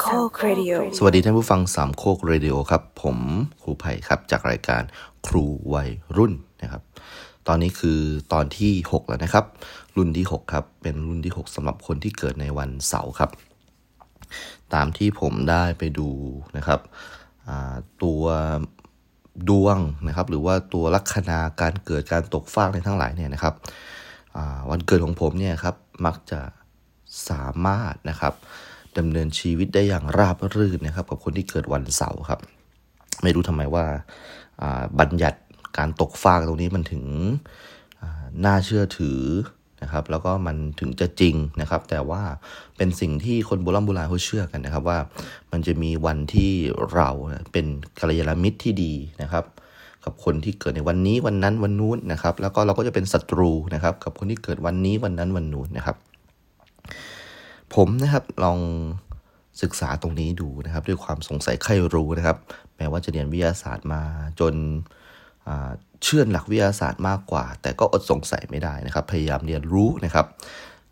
โคกเรดิโอสวัสดีท่านผู้ฟังสามโคกเรดิโอครับ ผมครูไผ่ครับ จากรายการครูวัยรุ่นนะครับ ตอนนี้คือตอนที่ 6 แล้วนะครับ รุ่นที่ 6 ครับ เป็นรุ่นที่ 6สำหรับคนที่เกิดในวันเสาร์ครับ ตามที่ผมได้ไปดูนะครับตัวดวงนะครับ หรือว่าตัวลัคนาการเกิดการตกฟากในทั้งหลายเนี่ยนะครับวันเกิดของผมเนี่ยครับมักจะสามารถนะครับ ดำเนินชีวิตได้อย่างราบรื่นนะครับ กับคนที่เกิดวันเสาร์ครับ ไม่รู้ทำไมว่าบัญญัติการตกฟากตรงนี้มันถึงน่าเชื่อถือนะครับ แล้วก็มันถึงจะจริงนะครับ แต่ว่าเป็นสิ่งที่คนโบราณโบราณเขาเชื่อกันนะครับว่ามันจะมีวันที่เราเป็นกัลยาณมิตรที่ดีนะครับกับคนที่เกิดในวันนี้วันนั้นวันนู้นนะครับ แล้วก็เราก็จะเป็นศัตรูนะครับ กับคนที่เกิดวันนี้วันนั้นวันนู้นนะครับ ผมนะครับลองศึกษาตรงนี้ดูนะครับ ด้วยความสงสัยใครรู้นะครับ แม้ว่าจะเรียนวิทยาศาสตร์มาจนเชื่อหลักวิทยาศาสตร์มากกว่า แต่ก็อดสงสัยไม่ได้นะครับ พยายามเรียนรู้นะครับ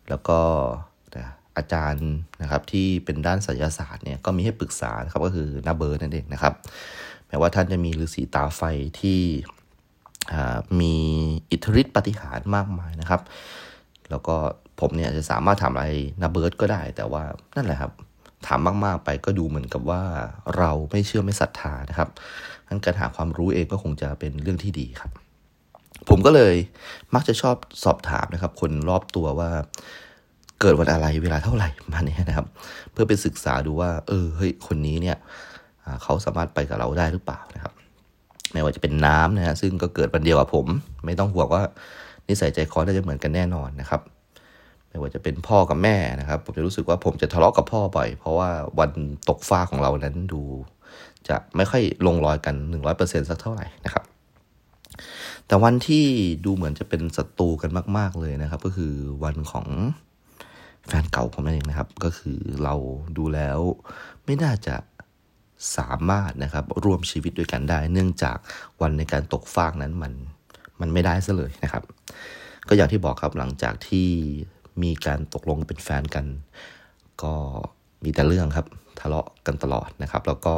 แล้วก็อาจารย์นะครับที่เป็นด้านไสยศาสตร์เนี่ยก็มีให้ปรึกษานะครับก็คือนาเบิร์ดนั่นเองนะครับ แม้ว่าท่านจะมีฤาษีตาไฟที่มีอิทธิฤทธิปฏิหารมากมายนะครับ แล้วก็ ผมเนี่ยจะสามารถถามอะไรนาเบิร์ดก็ได้ แต่ว่านั่นแหละครับ ถามมาก ๆ ไปก็ดูเหมือนกับว่าเราไม่เชื่อไม่ศรัทธานะครับงั้นการหาความรู้เองก็คงจะเป็นเรื่องที่ดีครับ ผมก็เลยมักจะชอบสอบถามนะครับ คนรอบตัวว่าเกิดวันอะไรเวลาเท่าไหร่มาณนี้นะครับ เพื่อไปศึกษาดูว่า เออเฮ้ยคนนี้เนี่ยเขาสามารถไปกับเราได้หรือเปล่านะครับ ไม่ว่าจะเป็นน้ำนะฮะซึ่งก็เกิดวันเดียวกับผม ไม่ต้องห่วงว่านิสัยใจคอน่าจะเหมือนกันแน่นอนนะครับ ไม่ว่าจะเป็นพ่อกับแม่นะครับ ผมจะรู้สึกว่าผมจะทะเลาะกับพ่อบ่อย เพราะว่าวันตกฟ้าของเรานั้นดู จะไม่ค่อยลงรอยกัน 100%สักเท่าไหร่นะครับ แต่วันที่ดูเหมือนจะเป็นศัตรูกันมาก ๆเลยนะครับ ก็คือวันของแฟนเก่าผมนั่นเองนะครับ ก็คือเราดูแล้วไม่น่าจะสามารถนะครับร่วมชีวิตด้วยกันได้ เนื่องจากวันในการตกฟากนั้นมันมันไม่ได้ซะเลยนะครับ ก็อย่างที่บอกครับหลังจากที่ มีการตกลงเป็นแฟนกัน ก็มีแต่เรื่องครับ ทะเลาะกันตลอดนะครับ แล้วก็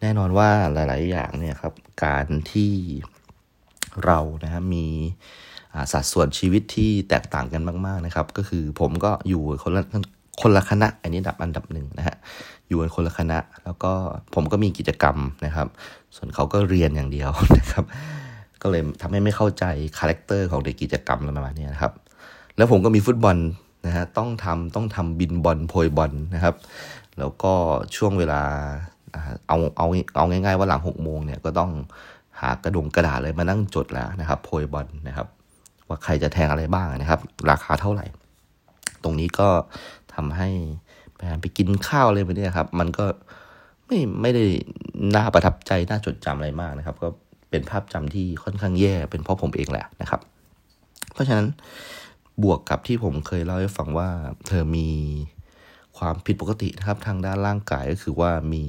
แน่นอนว่าหลาย ๆ อย่างเนี่ยครับ การที่เรานะฮะมีสัดส่วนชีวิตที่แตกต่างกันมาก ๆ นะครับ ก็คือผมก็อยู่คนละคนละคณะ อันนี้ดับอันดับหนึ่งนะฮะอยู่กันคนละคณะ แล้วก็ผมก็มีกิจกรรมนะครับ ส่วนเขาก็เรียนอย่างเดียวนะครับ ก็เลยทำให้ไม่เข้าใจ character ของเด็กกิจกรรมอะไรประมาณนี้นะครับ แล้วผมก็มีฟุตบอลนะฮะต้องทำต้องทำบิลบอลโพยบอลนะครับ แล้วก็ช่วงเวลาเอาเอาเอาง่าย ๆ ว่าหลังหกโมงเนี่ยก็ต้องหากระดงกระดาษเลยมานั่งจดแล้วนะครับโพยบอลนะครับ ว่าใครจะแทงอะไรบ้างนะครับ ราคาเท่าไหร่ ตรงนี้ก็ทำให้ไปไปกินข้าวอะไรแบบนี้ครับ มันก็ไม่ไม่ได้น่าประทับใจน่าจดจำอะไรมากนะครับ ก็เป็นภาพจำที่ค่อนข้างแย่เป็นเพราะผมเองแหละนะครับ เพราะฉะนั้น บวกกับที่ผมเคยเล่าให้ฟังว่า เธอมีความผิดปกตินะครับทางด้านร่างกายก็คือว่ามี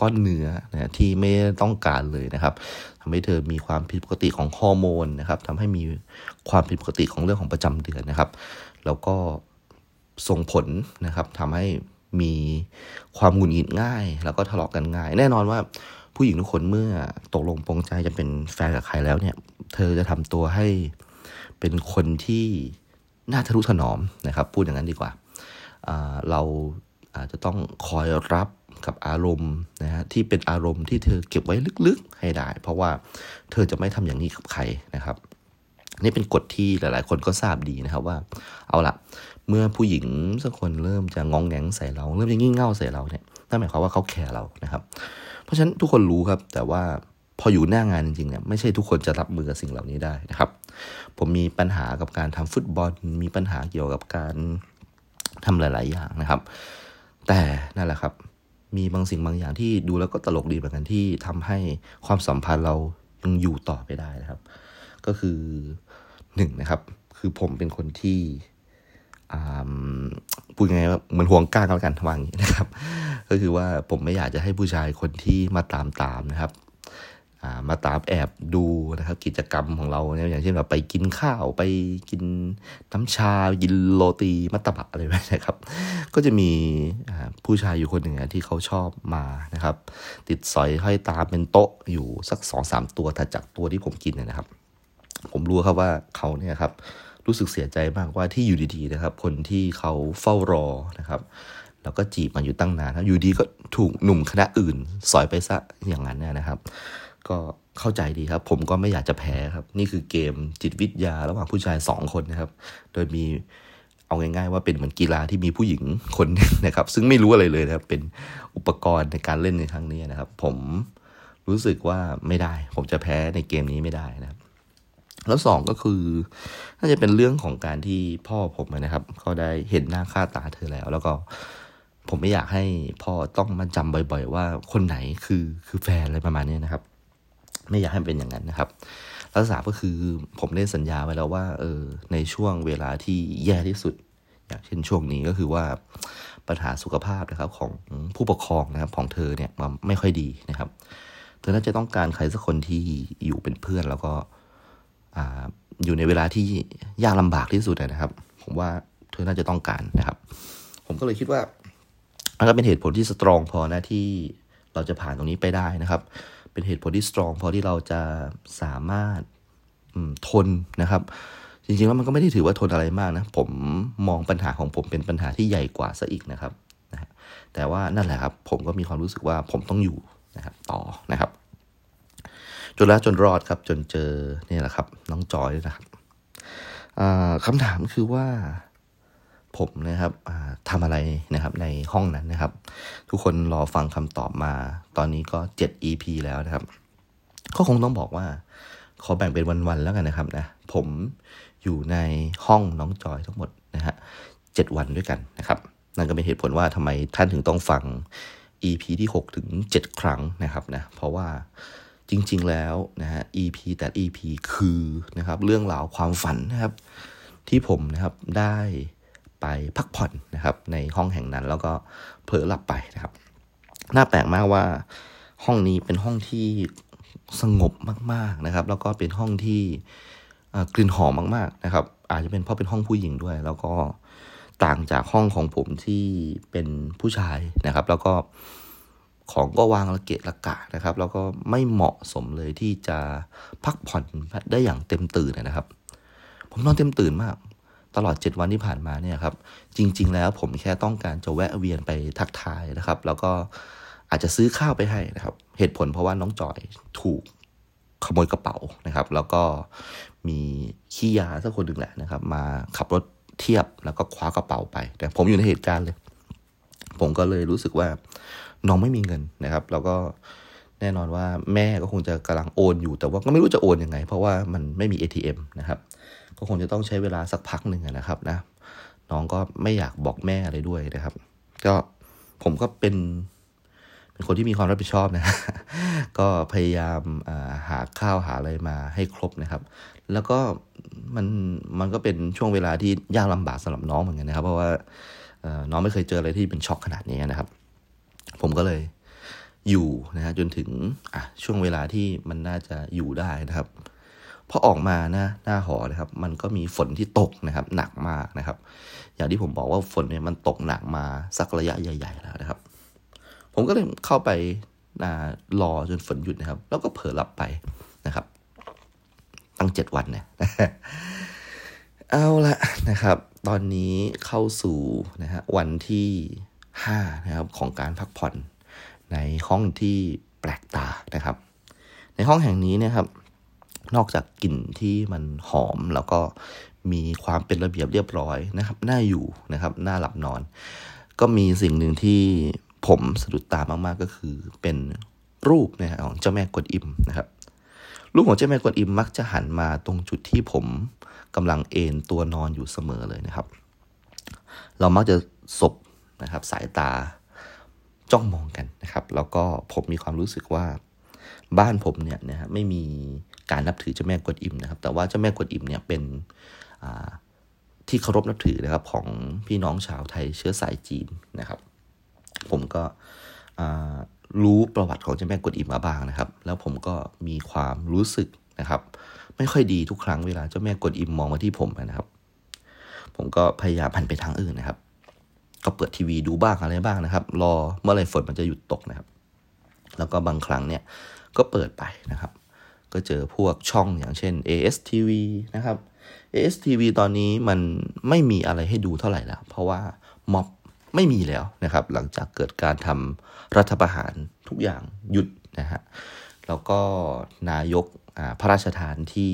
ก้อนเนื้อนะที่ไม่ต้องการเลยนะครับทำให้เธอมีความผิดปกติของฮอร์โมนนะครับทำให้มีความผิดปกติของเรื่องของประจำเดือนนะครับ แล้วก็ส่งผลนะครับทำให้มีความหงุดหงิดง่าย แล้วก็ทะเลาะกันง่าย แน่นอนว่าผู้หญิงทุกคนเมื่อตกลงปรงใจจะเป็นแฟนกับใครแล้วเนี่ย เธอจะทำตัวให้ เป็นคนที่น่าทะนุถนอมนะครับ พูดอย่างนั้นดีกว่าเราอาจจะต้องคอยรับกับอารมณ์นะฮะที่เป็นอารมณ์ที่เธอเก็บไว้ลึกๆให้ได้ เพราะว่าเธอจะไม่ทำอย่างนี้กับใครนะครับ นี่เป็นกฎที่หลาย ๆ คนก็ทราบดีนะครับว่า เอาละเมื่อผู้หญิงสักคนเริ่มจะงองแงงใส่เรา เริ่มจะงี่เง่าใส่เราเนี่ยนั่นหมายความว่าเขาแคร์เรานะครับ เพราะฉะนั้นทุกคนรู้ครับแต่ว่าพออยู่หน้างานจริงๆเนี่ยไม่ใช่ทุกคนจะรับมือกับสิ่งเหล่านี้ได้นะครับ ผมมีปัญหากับการทำฟุตบอล มีปัญหาเกี่ยวกับการทำหลาย ๆ อย่างนะครับ แต่นั่นแหละครับ มีบางสิ่งบางอย่างที่ดูแล้วก็ตลกดีเหมือนกันที่ทำให้ความสัมพันธ์เรายังอยู่ต่อไปได้นะครับ ก็คือหนึ่งนะครับ คือผมเป็นคนที่อ่าพูดยังไงว่าเหมือนห่วงก้างก็แล้วกันวาอย่างนี้นะครับ ก็คือว่าผมไม่อยากจะให้ผู้ชายคนที่มาตามตามนะครับ มาตามแอบดูนะครับกิจกรรมของเราเนี่ยอย่างเช่นแบบไปกินข้าวไปกินน้ำชากินโรตีมัตตบะอะไรแบบนี้ครับ ก็จะมีผู้ชายอยู่คนหนึ่งที่เขาชอบมานะครับ ติดสอยห้อยตามเป็นโต๊ะอยู่สักสองสามตัวถัดจากตัวที่ผมกินเนี่ยนะครับ ผมรู้ครับว่าเขาเนี่ยครับรู้สึกเสียใจมากว่าที่อยู่ดีๆนะครับ คนที่เขาเฝ้ารอนะครับแล้วก็จีบมาอยู่ตั้งนานครับอยู่ดีก็ถูกหนุ่มคณะอื่น สอยไปซะอย่างนั้นนะครับ ก็เข้าใจดีครับ ผมก็ไม่อยากจะแพ้ครับ นี่คือเกมจิตวิทยาระหว่างผู้ชายสองคนนะครับ โดยมีเอาง่ายๆว่าเป็นเหมือนกีฬาที่มีผู้หญิงคนนึงนะครับ ซึ่งไม่รู้อะไรเลยนะครับ เป็นอุปกรณ์ในการเล่นในครั้งนี้นะครับ ผมรู้สึกว่าไม่ได้ ผมจะแพ้ในเกมนี้ไม่ได้นะครับ แล้วสองก็คือ น่าจะเป็นเรื่องของการที่พ่อผมนะครับเขาได้เห็นหน้าค่าตาเธอแล้ว แล้วก็ผมไม่อยากให้พ่อต้องมาจำบ่อย ๆ ว่าคนไหนคือคือแฟนอะไรประมาณนี้นะครับ ไม่อยากให้เป็นอย่างนั้นนะครับลักษณะก็คือผมได้สัญญาไว้แล้วว่าเออในช่วงเวลาที่แย่ที่สุด อย่างเช่นช่วงนี้ก็คือว่าปัญหาสุขภาพนะครับของผู้ปกครองนะครับของเธอเนี่ยมันไม่ค่อยดีนะครับ เธอน่าจะต้องการใครสักคนที่อยู่เป็นเพื่อนแล้วก็อ่าอยู่ในเวลาที่ยากลำบากที่สุดนะครับ ผมว่าเธอน่าจะต้องการนะครับ ผมก็เลยคิดว่ามันก็เป็นเหตุผลที่สตรองพอนะที่เราจะผ่านตรงนี้ไปได้นะครับ เป็นเหตุผลที่สตรองพอที่เราจะสามารถทนนะครับจริงๆแล้วมันก็ไม่ได้ถือว่าทนอะไรมากนะ ผมมองปัญหาของผมเป็นปัญหาที่ใหญ่กว่าซะอีกนะครับนะแต่ว่านั่นแหละครับ ผมก็มีความรู้สึกว่าผมต้องอยู่นะครับ ต่อนะครับ จนแล้วจนรอดครับ จนเจอเนี่ยแหละครับ น้องจอยนะครับคำถามคือว่า ผมนะครับทำอะไรนะครับในห้องนั้นนะครับ ทุกคนรอฟังคำตอบมา ตอนนี้ก็ 7 EP แล้วนะครับ ก็คงต้องบอกว่า ขอแบ่งเป็นวันๆแล้วกันนะครับนะผมอยู่ในห้องน้องจอยทั้งหมดนะฮะเจ็ดวันด้วยกันนะครับ นั่นก็เป็นเหตุผลว่าทำไมท่านถึงต้องฟัง EP ที่ 6 ถึง 7 ครั้งนะครับนะเพราะว่าจริง ๆ แล้วนะฮะ EP แต่ EP คือนะครับ เรื่องราวความฝันนะครับ ที่ผมนะครับได้ ไปพักผ่อนนะครับ ในห้องแห่งนั้นแล้วก็เผลอหลับไปนะครับ น่าแปลกมากว่าห้องนี้เป็นห้องที่สงบมากๆนะครับ แล้วก็เป็นห้องที่กลิ่นหอมมากๆนะครับ อาจจะเป็นเพราะเป็นห้องผู้หญิงด้วย แล้วก็ต่างจากห้องของผมที่เป็นผู้ชายนะครับ แล้วก็ของก็วางระเกะระกะนะครับ แล้วก็ไม่เหมาะสมเลยที่จะพักผ่อนได้อย่างเต็มตื่นนะครับ ผมนอนเต็มตื่นมาก ตลอด 7 วันที่ผ่านมาเนี่ยครับ จริง ๆ แล้วผมแค่ต้องการจะแวะเวียนไปทักทายนะครับ แล้วก็อาจจะซื้อข้าวไปให้นะครับ เหตุผลเพราะว่าน้องจอยถูกขโมยกระเป๋านะครับ แล้วก็มีขี้ยาสักคนหนึ่งแหละนะครับ มาขับรถเทียบแล้วก็คว้ากระเป๋าไป แต่ผมอยู่ในเหตุการณ์เลย ผมก็เลยรู้สึกว่าน้องไม่มีเงินนะครับ แล้วก็แน่นอนว่าแม่ก็คงจะกำลังโอนอยู่แต่ว่าก็ไม่รู้จะโอนยังไง เพราะว่ามันไม่มี ATM นะครับ ก็คงจะต้องใช้เวลาสักพักหนึ่งนะครับนะน้องก็ไม่อยากบอกแม่อะไรด้วยนะครับ ก็ผมก็เป็น เป็นคนที่มีความรับผิดชอบนะ ก็พยายามหาข้าวหาอะไรมาให้ครบนะครับ แล้วก็มันมันก็เป็นช่วงเวลาที่ยากลำบากสำหรับน้องเหมือนกันนะครับ เพราะว่าน้องไม่เคยเจออะไรที่เป็นช็อกขนาดนี้นะครับ ผมก็เลยอยู่นะฮะจนถึงช่วงเวลาที่มันน่าจะอยู่ได้นะครับ พอออกมานะหน้าหอนะครับ มันก็มีฝนที่ตกนะครับ หนักมากนะครับ อย่างที่ผมบอกว่าฝนเนี่ยมันตกหนักมาสักระยะใหญ่ ๆ แล้วนะครับ ผมก็เลยเข้าไปรอจนฝนหยุดนะครับ แล้วก็เผลอหลับไปนะครับ ตั้งเจ็ดวันเนี่ยเอาละนะครับ ตอนนี้เข้าสู่นะฮะวันที่ห้านะครับของการพักผ่อนในห้องที่แปลกตานะครับ ในห้องแห่งนี้นะครับ นอกจากกลิ่นที่มันหอมแล้วก็มีความเป็นระเบียบเรียบร้อยนะครับ น่าอยู่นะครับ น่าหลับนอน ก็มีสิ่งหนึ่งที่ผมสะดุดตามากๆก็คือเป็นรูปนะของเจ้าแม่กวนอิมนะครับ รูปของเจ้าแม่กวนอิมมักจะหันมาตรงจุดที่ผมกำลังเอนตัวนอนอยู่เสมอเลยนะครับ เรามักจะศบนะครับสายตาจ้องมองกันนะครับ แล้วก็ผมมีความรู้สึกว่าบ้านผมเนี่ยนะฮะไม่มี การนับถือเจ้าแม่กวนอิมนะครับ แต่ว่าเจ้าแม่กวนอิมเนี่ยเป็นที่เคารพนับถือนะครับของพี่น้องชาวไทยเชื้อสายจีนนะครับ ผมก็รู้ประวัติของเจ้าแม่กวนอิมมาบ้างนะครับ แล้วผมก็มีความรู้สึกนะครับ ไม่ค่อยดีทุกครั้งเวลาเจ้าแม่กวนอิมมองมาที่ผมนะครับ ผมก็พยายามหันไปทางอื่นนะครับ ก็เปิดทีวีดูบ้างอะไรบ้างนะครับ รอเมื่อไรฝนมันจะหยุดตกนะครับ แล้วก็บางครั้งเนี่ยก็เปิดไปนะครับ ก็เจอพวกช่องอย่างเช่น ASTV นะครับ ASTV ตอนนี้มันไม่มีอะไรให้ดูเท่าไหร่แล้ว เพราะว่าม็อบไม่มีแล้วนะครับ หลังจากเกิดการทำรัฐประหารทุกอย่างหยุดนะฮะแล้วก็นายกพระราชทานที่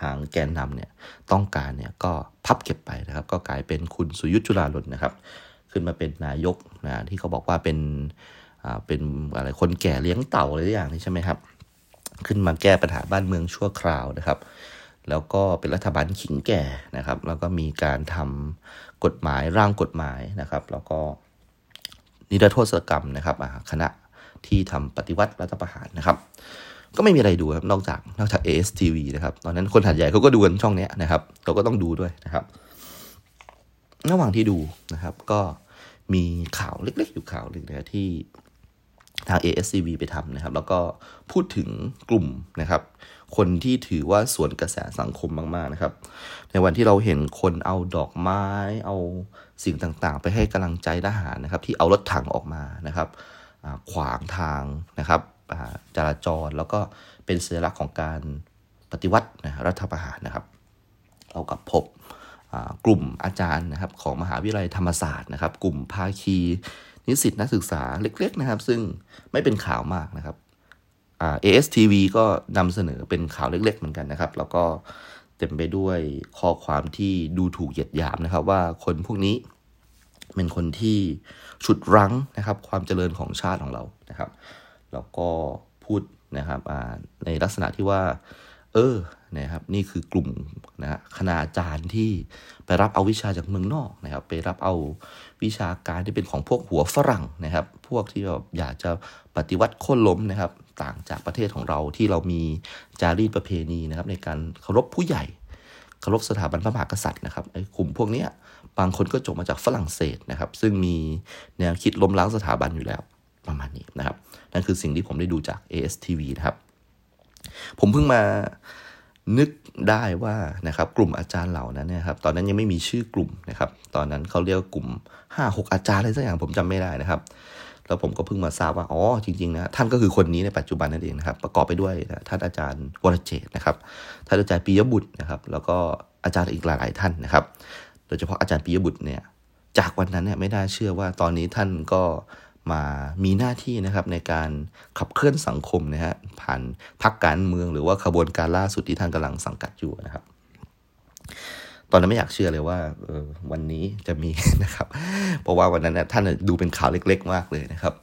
ทางแกนนำเนี่ยต้องการเนี่ยก็พับเก็บไปนะครับ ก็กลายเป็นคุณสุยุทธจุลาลนนะครับ ขึ้นมาเป็นนายกนะที่เขาบอกว่าเป็นเป็นอะไรคนแก่เลี้ยงเต่าอะไรอย่างนี้ใช่ไหมครับ ขึ้นมาแก้ปัญหาบ้านเมืองชั่วคราวนะครับ แล้วก็เป็นรัฐบาลขิงแก่นะครับ แล้วก็มีการทำกฎหมายร่างกฎหมายนะครับ แล้วก็นิรโทษกรรมนะครับคณะที่ทำปฏิวัติรัฐประหารนะครับ ก็ไม่มีอะไรดูครับนอกจากนอกจาก ASTV นะครับตอนนั้นคนหัดใหญ่เขาก็ดูกันช่องนี้นะครับเราก็ต้องดูด้วยนะครับระหว่างที่ดูนะครับ ก็มีข่าวเล็กๆ อยู่ข่าวหนึ่งนะที่ ทาง ASCV ไปทำนะครับ แล้วก็พูดถึงกลุ่มนะครับ คนที่ถือว่าสวนกระแสสังคมมากๆนะครับ ในวันที่เราเห็นคนเอาดอกไม้ เอาสิ่งต่างๆ ไปให้กำลังใจทหารนะครับ ที่เอารถถังออกมานะครับขวางทางนะครับจราจรแล้วก็เป็นสัญลักษณ์ของการปฏิวัตินะรัฐประหารนะครับ เรากับพบกลุ่มอาจารย์นะครับของมหาวิทยาลัยธรรมศาสตร์นะครับ กลุ่มภาคี นิสิตนักศึกษาเล็กๆนะครับ ซึ่งไม่เป็นข่าวมากนะครับ ASTV ก็นำเสนอเป็นข่าวเล็ก ๆ เหมือนกันนะครับ แล้วก็เต็มไปด้วยข้อความที่ดูถูกเหยียดหยามนะครับ ว่าคนพวกนี้เป็นคนที่ฉุดรั้งนะครับ ความเจริญของชาติของเรานะครับ แล้วก็พูดนะครับในลักษณะที่ว่า เออ นะครับนี่คือกลุ่มนะคณาจารย์ที่ไปรับเอาวิชาจากเมืองนอกนะครับ ไปรับเอาวิชาการที่เป็นของพวกหัวฝรั่งนะครับ พวกที่แบบอยากจะปฏิวัติโค่นล้มนะครับ ต่างจากประเทศของเราที่เรามีจารีตประเพณีนะครับ ในการเคารพผู้ใหญ่เคารพสถาบันพระมหากษัตริย์นะครับไอ้กลุ่มพวกนี้บางคนก็จบมาจากฝรั่งเศสนะครับ ซึ่งมีแนวคิดล้มล้างสถาบันอยู่แล้วประมาณนี้นะครับ นั่นคือสิ่งที่ผมได้ดูจาก ASTV นะครับ ผมเพิ่งมา นึกได้ว่านะครับกลุ่มอาจารย์เหล่านั้นนี่ยครับตอนนั้นยังไม่มีชื่อกลุ่มนะครับ ตอนนั้นเขาเรียกกลุ่ม 5 6 อาจารย์อะไรสักอย่างผมจำไม่ได้นะครับ แล้วผมก็เพิ่งมาทราบว่าอ๋อจริงๆนะท่านก็คือคนนี้ในปัจจุบันนั่นเองนะครับ ประกอบไปด้วยท่านอาจารย์วรเจตนะครับท่านอาจารย์ปียบุตรนะครับ แล้วก็อาจารย์อีกหลายๆท่านนะครับ โดยเฉพาะอาจารย์ปียบุตรเนี่ยจากวันนั้นเนี่ยไม่ได้เชื่อว่าตอนนี้ท่านก็ มามีหน้าที่นะครับในการขับเคลื่อนสังคมนะฮะผ่านพักการเมืองหรือว่าขบวนการล่าสุดที่ท่านกำลังสังกัดอยู่นะครับ ตอนนั้นไม่อยากเชื่อเลยว่าออวันนี้จะมีนะครับ เพราะว่าวันนั้นนะท่านดูเป็นข่าวเล็ก ๆ มากเลยนะครับ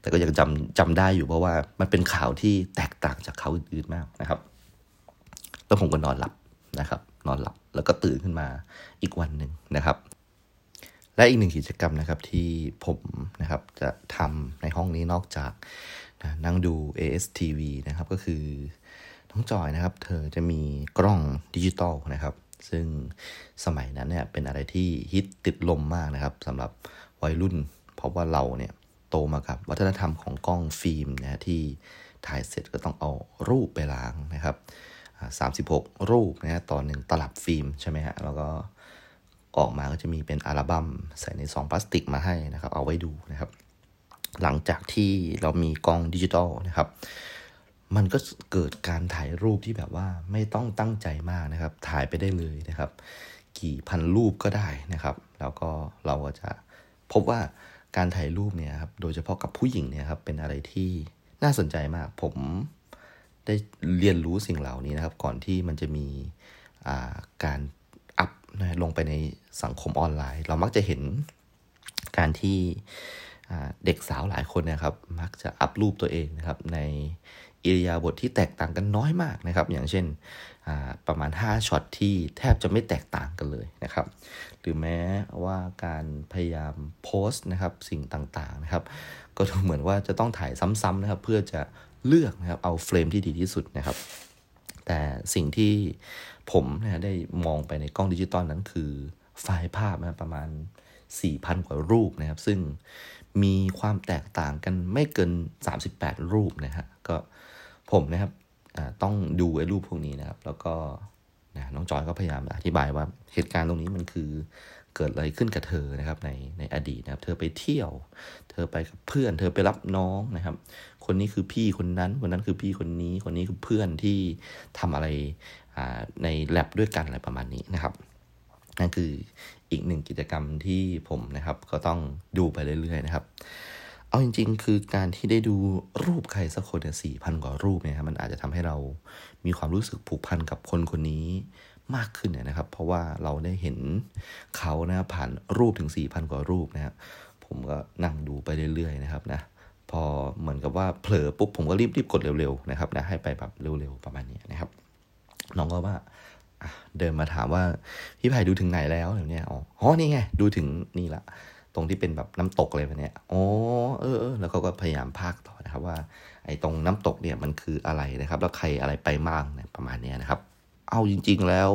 แต่ก็ยังจำจำได้อยู่เพราะว่ามันเป็นข่าวที่แตกต่างจากข่าวอื่นๆมากนะครับ แล้วผมก็นอนหลับนะครับ นอนหลับแล้วก็ตื่นขึ้นมาอีกวันหนึ่งนะครับ และอีกหนึ่งกิจกรรมนะครับที่ผมนะครับจะทำในห้องนี้นอกจากนะนั่งดู ASTV นะครับก็คือน้องจอยนะครับ เธอจะมีกล้องดิจิตอลนะครับ ซึ่งสมัยนั้นเนี่ยเป็นอะไรที่ฮิตติดลมมากนะครับสำหรับวัยรุ่น เพราะว่าเราเนี่ยโตมากับวัฒนธรรมของกล้องฟิล์มนะที่ถ่ายเสร็จก็ต้องเอารูปไปล้างนะครับ36 รูปนะฮะต่อหนึ่งตลับฟิล์มใช่ไหมฮะแล้วก็ ออกมาก็จะมีเป็นอัลบั้มใส่ในซองพลาสติกมาให้นะครับ เอาไว้ดูนะครับ หลังจากที่เรามีกล้องดิจิตอลนะครับ มันก็เกิดการถ่ายรูปที่แบบว่าไม่ต้องตั้งใจมากนะครับ ถ่ายไปได้เลยนะครับ กี่พันรูปก็ได้นะครับ แล้วก็เราก็จะพบว่าการถ่ายรูปเนี่ยครับ โดยเฉพาะกับผู้หญิงเนี่ยครับ เป็นอะไรที่น่าสนใจมาก ผมได้เรียนรู้สิ่งเหล่านี้นะครับ ก่อนที่มันจะมีการ นะลงไปในสังคมออนไลน์ เรามักจะเห็นการที่เด็กสาวหลายคนนะครับ มักจะอัพรูปตัวเองนะครับ ในอิริยาบถทที่แตกต่างกันน้อยมากนะครับ อย่างเช่นประมาณ 5ช็อตที่แทบจะไม่แตกต่างกันเลยนะครับ หรือแม้ว่าการพยายามโพสต์นะครับสิ่งต่างๆนะครับ ก็ดูเหมือนว่าจะต้องถ่ายซ้ำๆนะครับ เพื่อจะเลือกนะครับเอาเฟรมที่ดีที่สุดนะครับ แต่สิ่งที่ผมนะได้มองไปในกล้องดิจิตอลนั้นคือไฟล์ภาพนะประมาณ 4,000 กว่ารูปนะครับ ซึ่งมีความแตกต่างกันไม่เกิน 38 รูปนะฮะก็ผมนะครับต้องดูไอ้รูปพวกนี้นะครับ แล้วก็นะน้องจอยก็พยายามอธิบายว่าเหตุการณ์ตรงนี้มันคือเกิดอะไรขึ้นกับเธอนะครับในในอดีตนะครับ เธอไปเที่ยว เธอไปกับเพื่อน เธอไปรับน้องนะครับ คนนี้คือพี่คนนั้น คนนั้นคือพี่คนนี้ คนนี้คือเพื่อนที่ทำอะไรในแลบด้วยกันอะไรประมาณนี้นะครับนั่นคืออีกหนึ่งกิจกรรมที่ผมนะครับ ก็ต้องดูไปเรื่อยๆนะครับ เอาจริง ๆ คือการที่ได้ดูรูปใครสักคนเนี่ยสี่พันกว่ารูปเนี่ยครับมันอาจจะทำให้เรามีความรู้สึกผูกพันกับคนคนนี้มากขึ้นนะครับ เพราะว่าเราได้เห็นเขานะผ่านรูปถึงสี่พันกว่ารูปนะครับผมก็นั่งดูไปเรื่อยๆนะครับนะ อเหมือนกับว่าเผลอปุ๊บผมก็รีบๆกดเร็วๆนะครับนะให้ไปแบบเร็วๆประมาณนี้นะครับ น้องก็ว่าเดินมาถามว่าพี่ไผ่ดูถึงไหนแล้วเดี๋ยวนี้อ๋อนี่ไง ดูถึงนี่ละตรงที่เป็นแบบน้ำตกเลยแบบเนี้ยอ๋อเออแล้วเขาก็พยายามพากต่อนะครับว่า ไอ้ตรงน้ำตกเนี่ยมันคืออะไรนะครับ แล้วใครอะไรไปบ้างเนี่ยประมาณนี้นะครับ เอาจริง ๆ แล้ว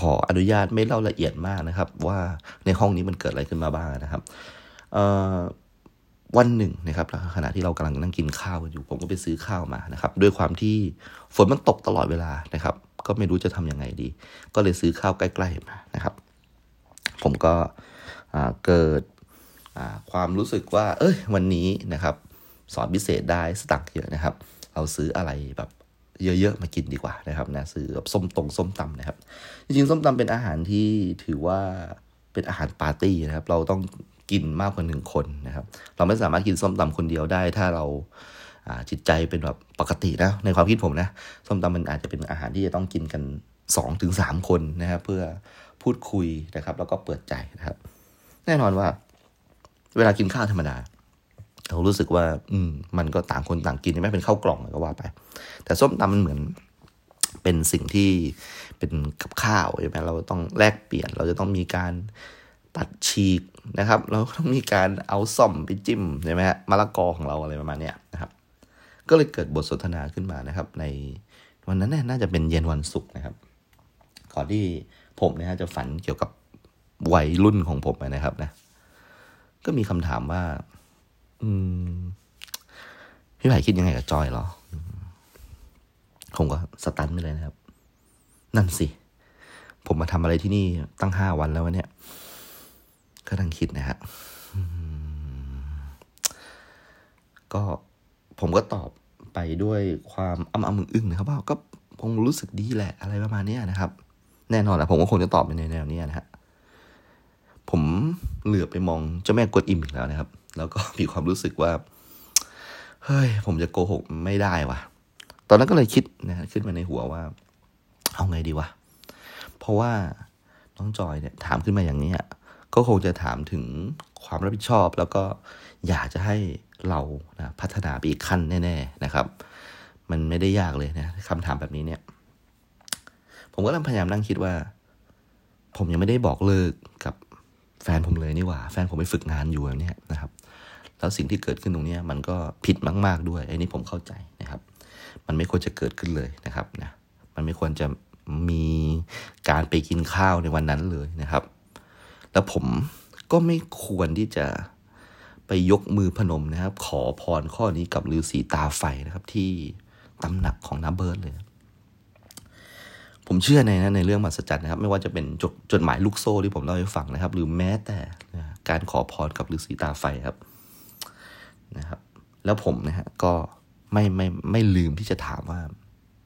ขออนุญาตไม่เล่าละเอียดมากนะครับ ว่าในห้องนี้มันเกิดอะไรขึ้นมาบ้างนะครับ เอ่อ วันหนึ่งนะครับขณะที่เรากำลังนั่งกินข้าวกันอยู่ ผมก็ไปซื้อข้าวมานะครับ ด้วยความที่ฝนมันตกตลอดเวลานะครับ ก็ไม่รู้จะทำยังไงดี ก็เลยซื้อข้าวใกล้ๆมานะครับ ผมก็เกิดความรู้สึกว่า เอ้ย วันนี้นะครับ สอนพิเศษได้สตังค์เยอะนะครับ เราซื้ออะไรแบบเยอะๆมากินดีกว่านะครับนะซื้อแบบส้มตรงส้มตำนะครับ จริงๆส้มตำเป็นอาหารที่ถือว่าเป็นอาหารปาร์ตี้นะครับ เราต้อง กินมากกว่าหนึ่งคนนะครับ เราไม่สามารถกินส้มตำคนเดียวได้ ถ้าเราจิตใจเป็นแบบปกตินะในความคิดผมนะส้มตำมันอาจจะเป็นอาหารที่จะต้องกินกันสองถึงสามคนนะครับ เพื่อพูดคุยนะครับ แล้วก็เปิดใจนะครับ แน่นอนว่า เวลากินข้าวธรรมดาเรารู้สึกว่า อืม มันก็ต่างคนต่างกินไม่เป็นข้าวกล่องก็ว่าไป แต่ส้มตำมันเหมือนเป็นสิ่งที่เป็นกับข้าวใช่ไหมเราต้องแลกเปลี่ยน เราจะต้องมีการตัดฉีก นะครับ เราต้องมีการเอาซ่อมไปจิ้มใช่ไหมฮะมะละกอของเราอะไรประมาณเนี้ยนะครับ ก็เลยเกิดบทสนทนาขึ้นมานะครับ ในวันนั้นน่าจะเป็นเย็นวันศุกร์นะครับก่อนที่ผมนะฮะจะฝันเกี่ยวกับวัยรุ่นของผมนะครับนะ ก็มีคำถามว่า อืมพี่ไผ่คิดยังไงกับจอยหรอผมก็สตันไปเลยนะครับ นั่นสิ ผมมาทำอะไรที่นี่ตั้งห้าวันแล้ววะเนี่ย ก็ตั้งคิดนะฮะก็ผมก็ตอบไปด้วยความอ้ำอ้ำอึ้งนะครับว่าก็คงรู้สึกดีแหละอะไรประมาณนี้นะครับ แน่นอนแหละผมก็คงจะตอบในแนวนี้นะฮะผมเหลือไปมองเจ้าแม่กดอิมอีกแล้วนะครับ แล้วก็มีความรู้สึกว่าเฮ้ยผมจะโกหกไม่ได้วะตอนนั้นก็เลยคิดนะขึ้นมาในหัวว่า เอาไงดีวะเพราะว่าน้องจอยเนี่ยถามขึ้นมาอย่างนี้ ก็คงจะถามถึงความรับผิดชอบ แล้วก็อยากจะให้เรานะพัฒนาไปอีกขั้นแน่ ๆนะครับ มันไม่ได้ยากเลยนะคำถามแบบนี้เนี่ย ผมก็พยายามนั่งคิดว่า ผมยังไม่ได้บอกเลิกกับแฟนผมเลยนี่หว่า แฟนผมไปฝึกงานอยู่แบบนี้นะครับ แล้วสิ่งที่เกิดขึ้นตรงนี้มันก็ผิดมาก ๆด้วยไอ้นี่ผมเข้าใจนะครับ มันไม่ควรจะเกิดขึ้นเลยนะครับนะมันไม่ควรจะมีการไปกินข้าวในวันนั้นเลยนะครับ แล้วผมก็ไม่ควรที่จะไปยกมือพนมนะครับ ขอพรข้อนี้กับฤาษีตาไฟนะครับ ที่ตำหนักของน้าเบิร์ดเลยผมเชื่อในนะในเรื่องมหัศจรรย์นะครับ ไม่ว่าจะเป็นจดจดหมายลูกโซ่ที่ผมเล่าให้ฟังนะครับ หรือแม้แต่การขอพรกับฤาษีตาไฟครับนะครับ แล้วผมนะฮะก็ไม่ไม่ไม่ลืมที่จะถามว่า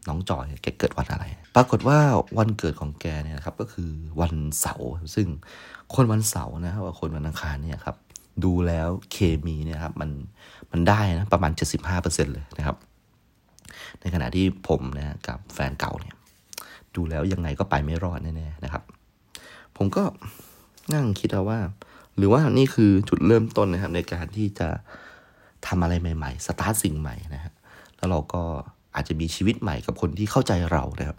น้องจอยแกเกิดวันอะไร ปรากฏว่าวันเกิดของแกเนี่ยนะครับก็คือวันเสาร์ซึ่งคนวันเสาร์นะครับคนวันอังคารเนี่ยครับดูแล้วเคมีเนี่ยครับมันมันได้นะประมาณ 75%เลยนะครับ ในขณะที่ผมนะกับแฟนเก่าเนี่ยดูแล้วยังไงก็ไปไม่รอดแน่ๆนะครับ ผมก็นั่งคิดว่า หรือว่านี่คือจุดเริ่มต้นนะครับ ในการที่จะทำอะไรใหม่ ๆ สตาร์ทสิ่งใหม่นะฮะแล้วเราก็ อาจจะมีชีวิตใหม่กับคนที่เข้าใจเรานะครับ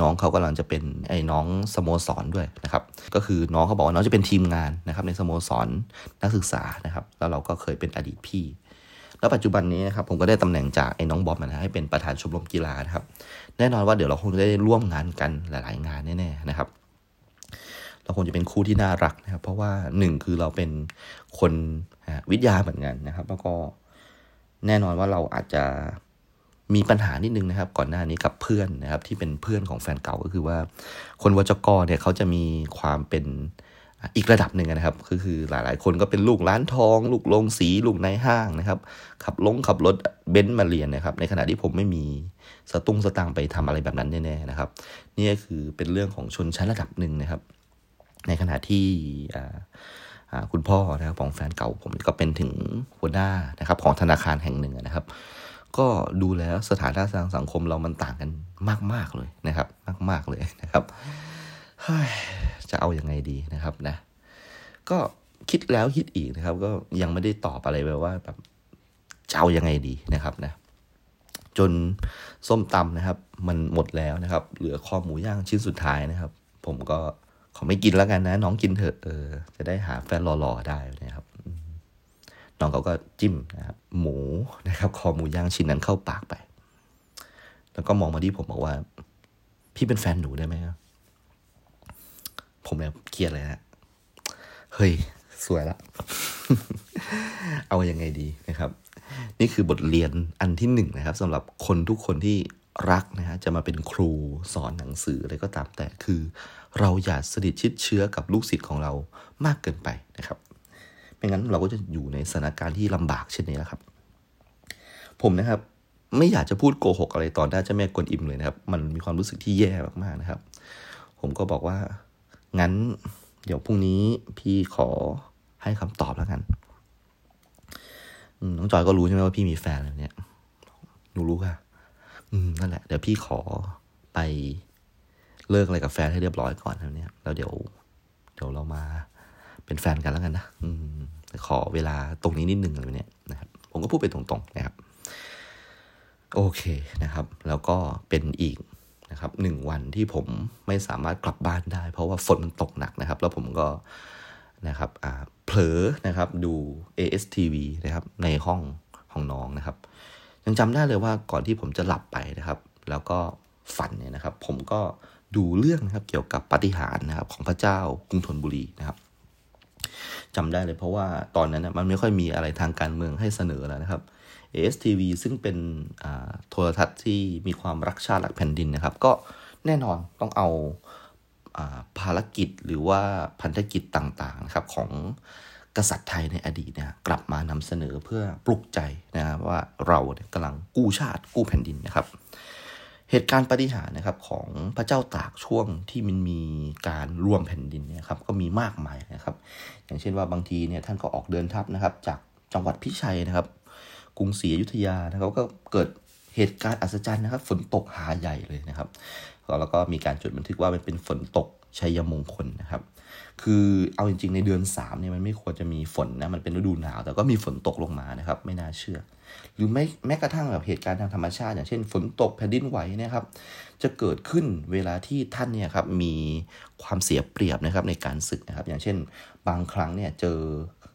น้องเขากำลังจะเป็นไอ้น้องสโมสรด้วยนะครับ ก็คือน้องเขาบอกว่าน้องจะเป็นทีมงานนะครับ ในสโมสรนักศึกษานะครับ แล้วเราก็เคยเป็นอดีตพี่ แล้วปัจจุบันนี้นะครับผมก็ได้ตำแหน่งจากไอ้น้องบอมนะให้เป็นประธานชมรมกีฬานะครับ แน่นอนว่าเดี๋ยวเราคงจะได้ร่วมงานกันหลาย ๆ งานแน่ๆนะครับ เราคงจะเป็นคู่ที่น่ารักนะครับ เพราะว่าหนึ่งคือเราเป็นคนวิทยาเหมือนกันนะครับ แล้วก็แน่นอนว่าเราอาจจะ มีปัญหานิดนึงนะครับ ก่อนหน้านี้กับเพื่อนนะครับ ที่เป็นเพื่อนของแฟนเก่าก็คือว่า คนวจกรเนี่ยเขาจะมีความเป็นอีกระดับหนึ่งนะครับคือคือหลายๆ คนก็เป็นลูกร้านทอง ลูกโรงสี ลูกในห้างนะครับ ขับลงขับรถเบนซ์มาเรียนนะครับ ในขณะที่ผมไม่มีสตุ้งสตางไปทำอะไรแบบนั้นแน่ๆนะครับ นี่ก็คือเป็นเรื่องของชนชั้นระดับหนึ่งนะครับ ในขณะที่คุณพ่อนะครับของแฟนเก่าผมก็เป็นถึงหัวหน้านะครับ ของธนาคารแห่งหนึ่งนะครับ ก็ดูแล้วสถานะทางสังคมเรามันต่างกันมาก ๆ เลยนะครับ มาก ๆ เลยนะครับจะเอาอยัางไงดีนะครับนะ ก็คิดแล้วคิดอีกนะครับ ก็ยังไม่ได้ตอบอะไรไปว่าแบบจะเอาอยัางไงดีนะครับนะ จนส้มตำนะครับ มันหมดแล้วนะครับ เหลือคอหมูย่างชิ้นสุดท้ายนะครับ ผมก็ขอไม่กินแล้วกันนะ น้องกินเถอะเออจะได้หาแฟนรอๆได้นะครับ น้องเขาก็จิ้มนะครับหมูนะครับคอหมูย่างชิ้นนั้นเข้าปากไป แล้วก็มองมาที่ผมบอกว่า พี่เป็นแฟนหนูได้ไหมครับผมแบบเครียดเลยฮะเฮ้ย สวยละ เอาอยัางไงดีนะครับ นี่คือบทเรียนอันที่หนึ่งนะครับสำหรับคนทุกคนที่รักนะฮะจะมาเป็นครูสอนหนังสืออะไรก็ตามแต่คือ เราอย่าสนิทชิดเชื้อกับลูกศิษย์ของเรามากเกินไปนะครับ ไม่งั้นเราก็จะอยู่ในสถานการณ์ที่ลำบากเช่นนี้แหละครับ ผมนะครับ ไม่อยากจะพูดโกหกอะไรตอนหน้าเจ้าแม่กวนอิมเลยนะครับ มันมีความรู้สึกที่แย่มากๆนะครับ ผมก็บอกว่างั้น เดี๋ยวพรุ่งนี้พี่ขอให้คำตอบแล้วกันน้องจอยก็รู้ใช่ไหมว่าพี่มีแฟนแล้วเนี่ยหนูรู้ค่ะ อืมนั่นแหละ เดี๋ยวพี่ขอไปเลิกอะไรกับแฟนให้เรียบร้อยก่อนแล้วเนี่ยแล้วเดี๋ยว เดี๋ยวเรามา เป็นแฟนกันแล้วกันนะอืมขอเวลาตรงนี้นิดนึงอะไรเนี่ยนะครับ ผมก็พูดไปตรงๆนะครับ โอเคนะครับ แล้วก็เป็นอีกนะครับหนึ่งวันที่ผมไม่สามารถกลับบ้านได้ เพราะว่าฝนมันตกหนักนะครับ แล้วผมก็นะครับเผลอนะครับดู ASTV นะครับ ในห้องห้องน้องนะครับ ยังจำได้เลยว่าก่อนที่ผมจะหลับไปนะครับ แล้วก็ฝันเนี่ยนะครับ ผมก็ดูเรื่องนะครับเกี่ยวกับปฏิหารนะครับของพระเจ้ากรุงธนบุรีนะครับ จำได้เลยเพราะว่าตอนนั้นนะมันไม่ค่อยมีอะไรทางการเมืองให้เสนอแล้วนะครับ ASTV ซึ่งเป็นโทรทัศน์ที่มีความรักชาติรักแผ่นดินนะครับ ก็แน่นอนต้องเอาภารกิจหรือว่าพันธกิจต่างๆนะครับของกษัตริย์ไทยในอดีตเนี่ยกลับมานำเสนอเพื่อปลุกใจนะครับว่าเราเนี่ยกำลังกู้ชาติกู้แผ่นดินนะครับ เหตุการณ์ปฏิหารนะครับของพระเจ้าตากช่วงที่มันมีการรวมแผ่นดินเนี่ยครับก็มีมากมายนะครับ อย่างเช่นว่าบางทีเนี่ยท่านก็ออกเดินทัพนะครับ จากจังหวัดพิชัยนะครับ กรุงศรีอยุธยานะครับก็เกิดเหตุการณ์อัศจรรย์นะครับ ฝนตกหาใหญ่เลยนะครับแล้วก็มีการจดบันทึกว่ามันเป็นฝนตกชัยมงคลนะครับ คือเอาจริงๆ ในเดือน3เนี่ยมันไม่ควรจะมีฝนนะมันเป็นฤดูหนาว แต่ก็มีฝนตกลงมานะครับ ไม่น่าเชื่อ หรือไม่แม้กระทั่งแบบเหตุการณ์ทางธรรมชาติ อย่างเช่น ฝนตกแผ่นดินไหวนะครับ จะเกิดขึ้นเวลาที่ท่านเนี่ยครับมีความเสียเปรียบนะครับในการศึกนะครับ อย่างเช่น บางครั้งเนี่ยเจอ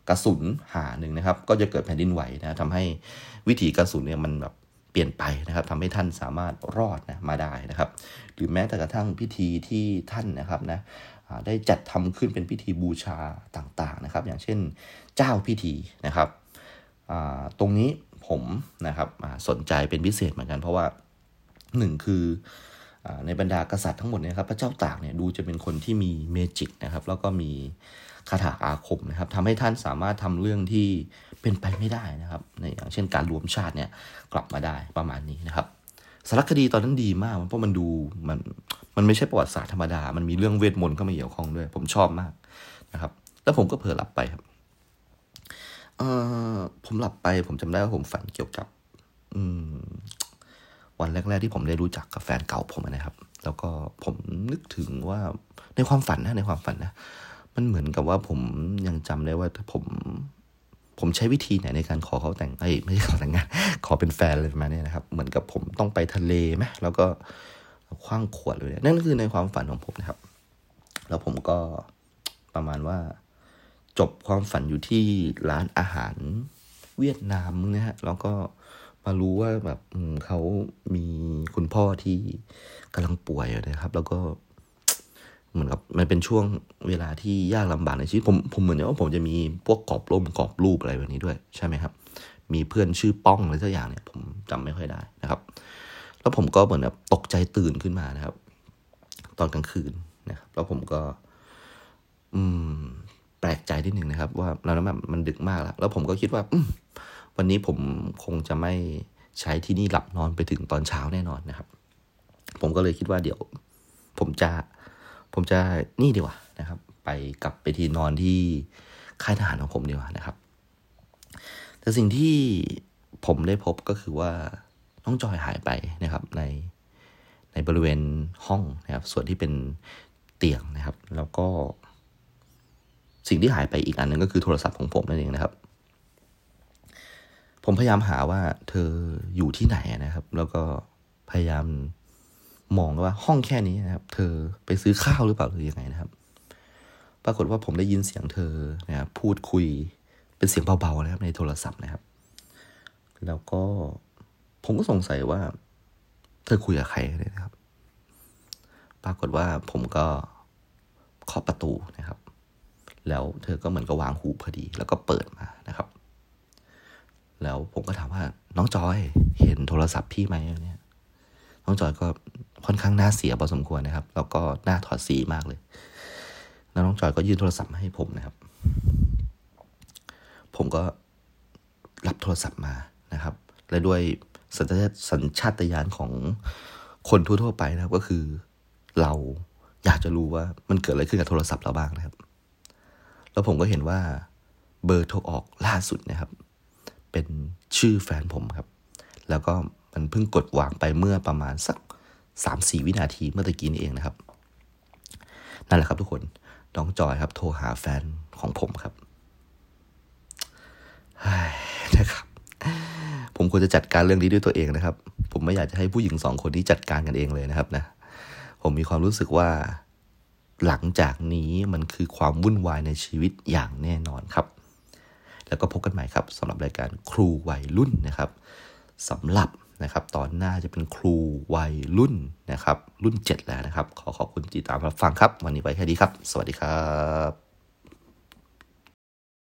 กระสุนหาหนึ่งนะครับ ก็จะเกิดแผ่นดินไหวนะทำให้วิถีกระสุนเนี่ยมันแบบเปลี่ยนไปนะครับทำให้ท่านสามารถรอดนะมาได้นะครับ หรือแม้แต่กระทั่งพิธีที่ท่านนะครับนะ ได้จัดทำขึ้นเป็นพิธีบูชาต่างๆนะครับ อย่างเช่นเจ้าพิธีนะครับตรงนี้ผมนะครับสนใจเป็นพิเศษเหมือนกัน เพราะว่าหนึ่งคือในบรรดากษัตริย์ทั้งหมดเนี่ยครับพระเจ้าตากเนี่ยดูจะเป็นคนที่มีเมจิกนะครับ แล้วก็มีคาถาอาคมนะครับทำให้ท่านสามารถทำเรื่องที่เป็นไปไม่ได้นะครับในอย่างเช่นการรวมชาติเนี่ยกลับมาได้ประมาณนี้นะครับ สารคดีตอนนั้นดีมากเพราะมันดูมัน มันไม่ใช่ประวัติศาสตร์ธรรมดา มันมีเรื่องเวทมนต์เข้ามาเกี่ยวข้องด้วย ผมชอบมากนะครับ แล้วผมก็เผลอหลับไปครับเออผมหลับไป ผมจำได้ว่าผมฝันเกี่ยวกับ อืม วันแรก ๆ ที่ผมได้รู้จักกับแฟนเก่าผมนะครับ แล้วก็ผมนึกถึงว่าในความฝันนะในความฝันนะมันเหมือนกับว่าผมยังจำได้ว่าผม ผมใช้วิธีไหนในการขอเขาแต่งไอ้ไม่ใช่ขอแต่งงานขอเป็นแฟนเลยมาเนี่ยนะครับ เหมือนกับผมต้องไปทะเลไหมแล้วก็ คว้างขวดเลยนั่นคือในความฝันของผมนะครับ แล้วผมก็ประมาณว่า จบความฝันอยู่ที่ร้านอาหารเวียดนามนะฮะแล้วก็มารู้ว่าแบบเขามีคุณพ่อที่กำลังป่วยนะครับ แล้วก็เหมือนกับมันเป็นช่วงเวลาที่ยากลำบากในชีวิตผมผมเหมือนว่าผมจะมีพวกกรอบร่มกรอบรูปอะไรแบบนี้ด้วย ใช่ไหมครับ มีเพื่อนชื่อป้องอะไรสักอย่างเนี่ย ผมจำไม่ค่อยได้นะครับ แล้วผมก็เหมือนแบบตกใจตื่นขึ้นมานะครับ ตอนกลางคืนนะครับ แล้วผมก็ อืม แปลกใจนิดหนึ่งนะครับ ว่าแล้วนั้นมันดึกมากแล้ว แล้วผมก็คิดว่า อืวันนี้ผมคงจะไม่ใช้ที่นี่หลับนอนไปถึงตอนเช้าแน่นอนนะครับ ผมก็เลยคิดว่าเดี๋ยว ผมจะ ผมจะนี่ดีกว่านะครับ ไปกลับไปที่นอนที่ค่ายทหารของผมดีกว่านะครับ แต่สิ่งที่ผมได้พบก็คือว่า น้องจอยหายไปนะครับ ในในบริเวณห้องนะครับ ส่วนที่เป็นเตียงนะครับ แล้วก็ สิ่งที่หายไปอีกอันนึงก็คือโทรศัพท์ของผมนั่นเองนะครับ ผมพยายามหาว่าเธออยู่ที่ไหนนะครับ แล้วก็พยายามมองว่าห้องแค่นี้นะครับ เธอไปซื้อข้าวหรือเปล่าหรือยังไงนะครับ ปรากฏว่าผมได้ยินเสียงเธอนะครับพูดคุยเป็นเสียงเบาๆนะครับ ในโทรศัพท์นะครับ แล้วก็ ผมก็สงสัยว่า เธอคุยกับใครนะครับ ปรากฏว่าผมก็เคาะประตูนะครับ แล้วเธอก็เหมือนกับวางหูพอดี แล้วก็เปิดมานะครับ แล้วผมก็ถามว่า น้องจอย เห็นโทรศัพท์พี่ไหมเนี่ย น้องจอยก็ค่อนข้างหน่าเสียพอสมควรนะครับ แล้วก็หน้าถอดสีมากเลย แล้วน้องจอยก็ยื่นโทรศัพท์มาให้ผมนะครับ ผมก็รับโทรศัพท์มานะครับ และด้วย สัญชาตญาณของคนทั่วๆไปนะครับ ก็คือเราอยากจะรู้ว่ามันเกิดอะไรขึ้นกับโทรศัพท์เราบ้างนะครับ แล้วผมก็เห็นว่าเบอร์โทรออกล่าสุดนะครับ เป็นชื่อแฟนผมครับ แล้วก็มันเพิ่งกดวางไปเมื่อประมาณสักสามสี่วินาทีเมื่อตะกี้นี้เองนะครับ นั่นแหละครับทุกคน น้องจอยครับ โทรหาแฟนของผมครับนะครับ ผมควรจะจัดการเรื่องนี้ด้วยตัวเองนะครับ ผมไม่อยากจะให้ผู้หญิงสองคนนี้จัดการกันเองเลยนะครับนะ ผมมีความรู้สึกว่า หลังจากนี้มันคือความวุ่นวายในชีวิตอย่างแน่นอนครับ แล้วก็พบกันใหม่ครับสำหรับรายการครูวัยรุ่นนะครับสำหรับนะครับ ตอนหน้าจะเป็นครูวัยรุ่นนะครับ รุ่น 7 แล้วนะครับ ขอขอบคุณติดตามรับฟังครับ วันนี้ไว้แค่นี้ครับ สวัสดีครับ